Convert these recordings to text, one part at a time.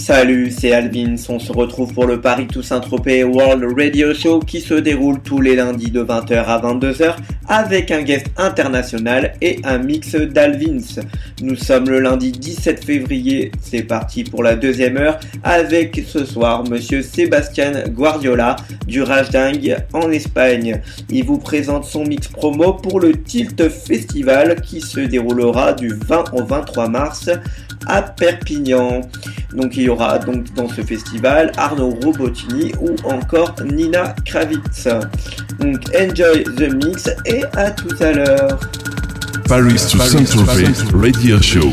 Salut, c'est Alvin. On se retrouve pour le Paris Toussaint Tropez World Radio Show qui se déroule tous les lundis de 20h à 22h avec un guest international et un mix d'Alvins. Nous sommes le lundi 17 février. C'est parti pour la deuxième heure avec ce soir monsieur Sébastien Guardiola du Rajding en Espagne. Il vous présente son mix promo pour le Tilt Festival qui se déroulera du 20 au 23 mars à Perpignan. Donc il y aura donc dans ce festival Arnaud Robotini ou encore Nina Kravitz. Donc enjoy the mix et à tout à l'heure. Paris to Saint-Tropez Radio Show.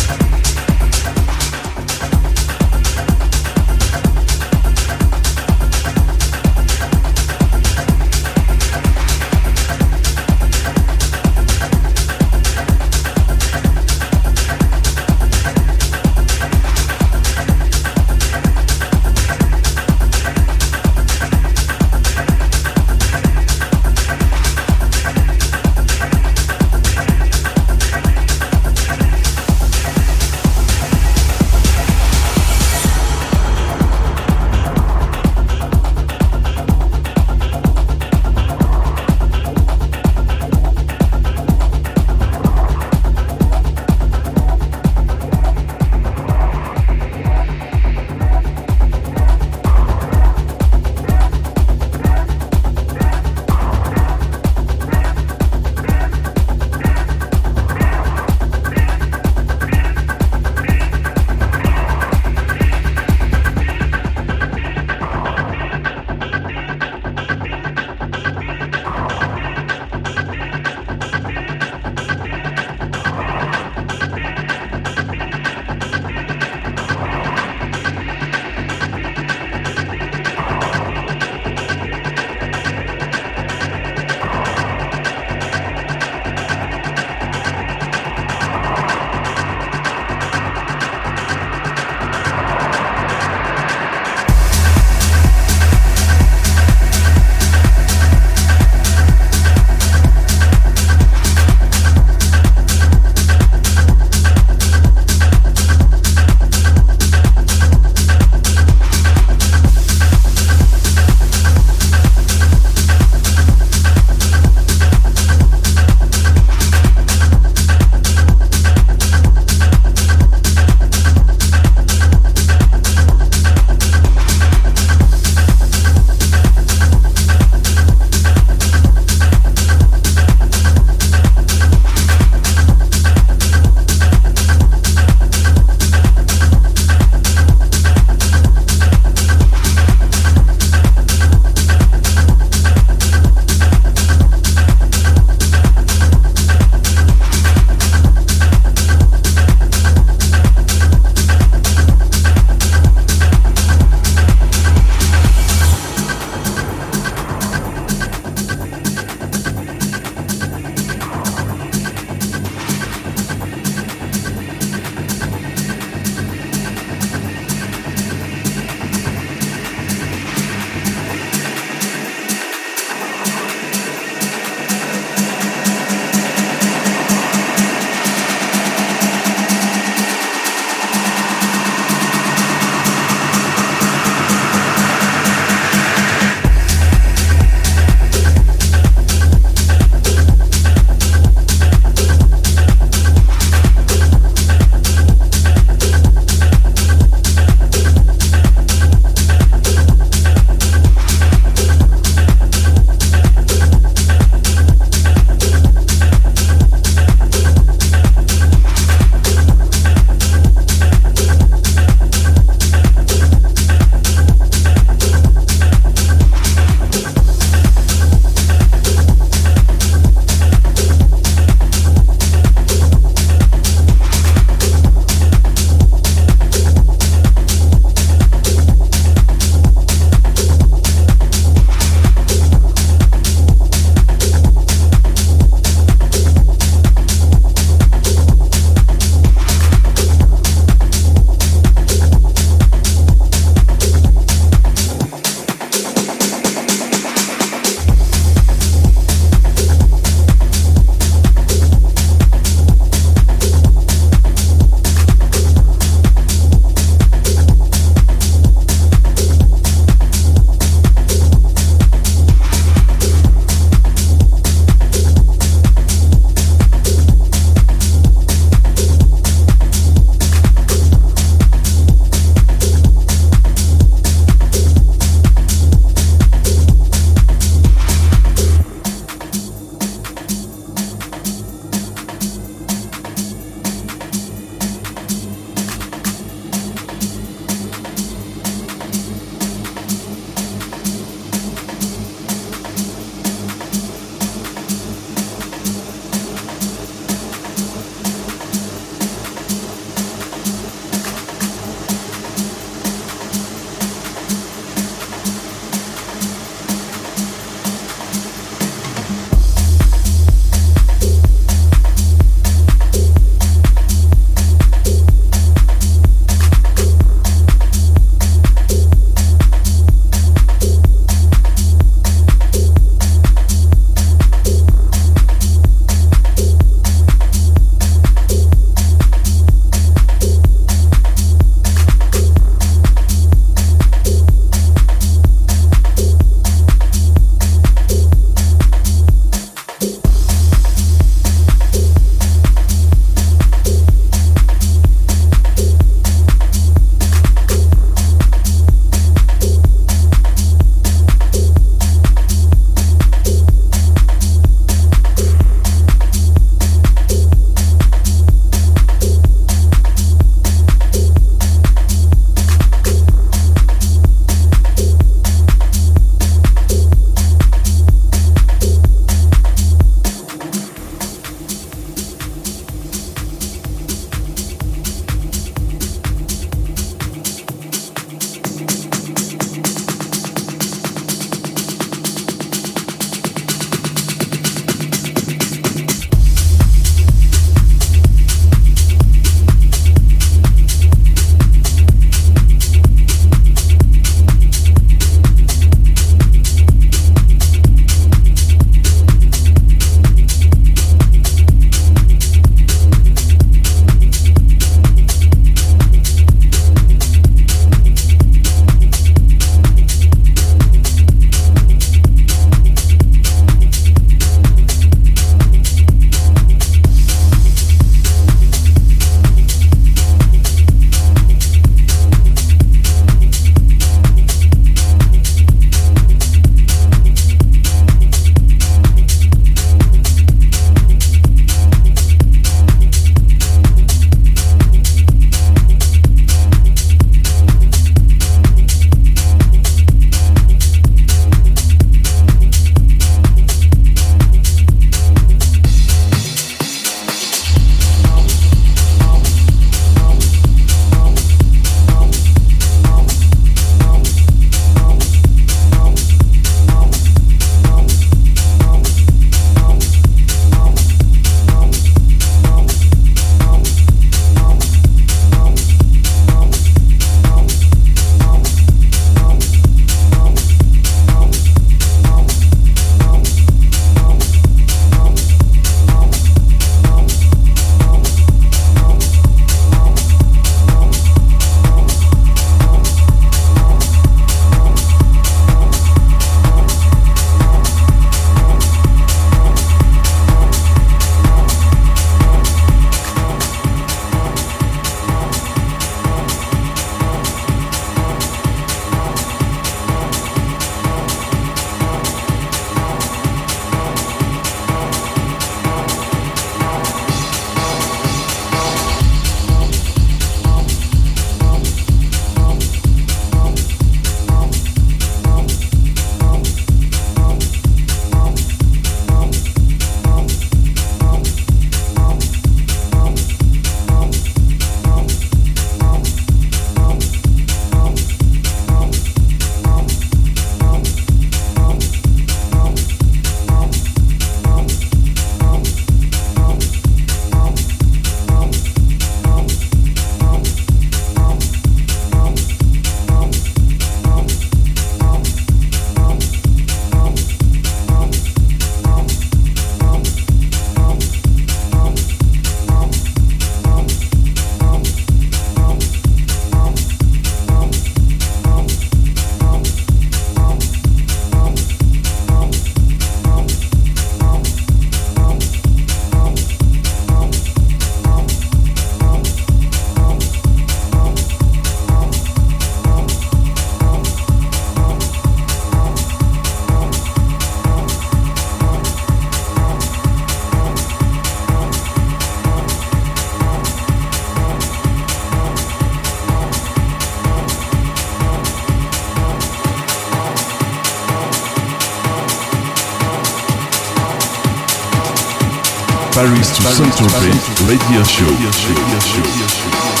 Paris to Saint-Tropez Radio Show.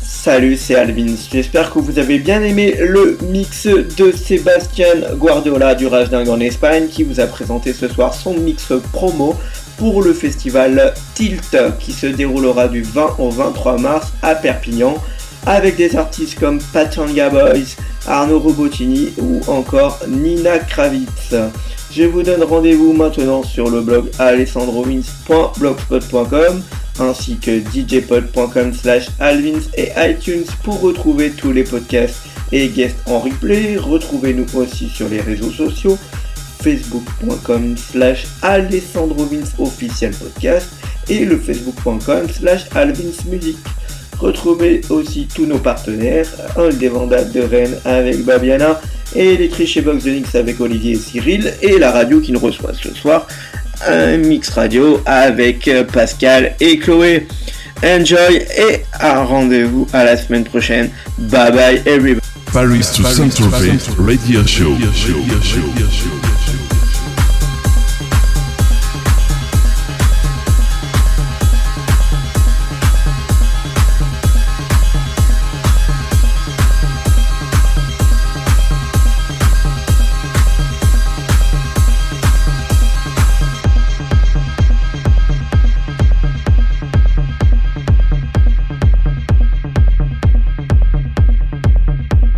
Salut, c'est Alvin. J'espère que vous avez bien aimé le mix de Sébastien Guardiola du Rage Dingue en Espagne qui vous a présenté ce soir son mix promo pour le festival Tilt qui se déroulera du 20 au 23 mars à Perpignan avec des artistes comme Patanga Boys, Arnaud Robotini ou encore Nina Kravitz. Je vous donne rendez-vous maintenant sur le blog alessandrovins.blogspot.com ainsi que djpod.com slash alvins et iTunes pour retrouver tous les podcasts et guests en replay. Retrouvez-nous aussi sur les réseaux sociaux facebook.com slash alessandrovins officiel podcast et le facebook.com slash alvinsmusic. Retrouvez aussi tous nos partenaires, un des vendeurs de Rennes avec Babiana et les chez Box de Nix avec Olivier et Cyril et la radio qui nous reçoit ce soir, un mix radio avec Pascal et Chloé. Enjoy et un rendez-vous à la semaine prochaine. Bye bye everybody. Paris to Saint-Tropez Radio Show.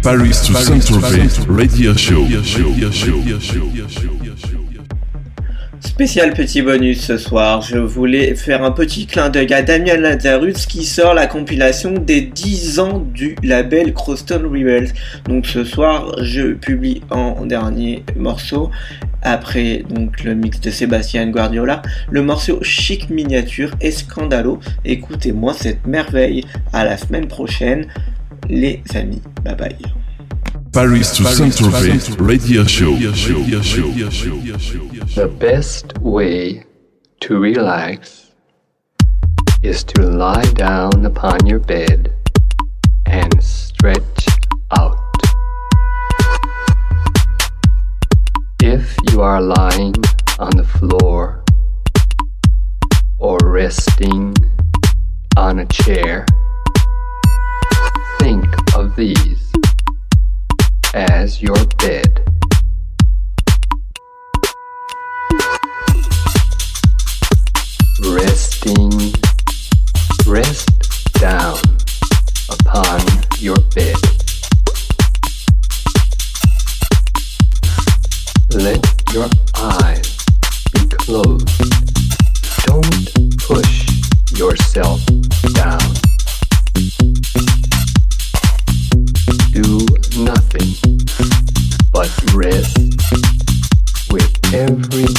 Paris to Saint-Tropez Radio Show. Spécial petit bonus ce soir, je voulais faire un petit clin d'œil à Damien Lazarus qui sort la compilation des 10 ans du label Croston Rebels. Donc ce soir, je publie en dernier morceau, après donc le mix de Sébastien Guardiola, le morceau Chic Miniature et Scandalo. Écoutez-moi cette merveille, à la semaine prochaine les amis. Bye bye. Paris to Saint-Tropez Radio Show. The best way to relax is to lie down upon your bed and stretch out. If you are lying on the floor or resting on a chair, think of these as your bed. Resting, rest down upon your bed. Let your eyes be closed. Don't push yourself down. red with every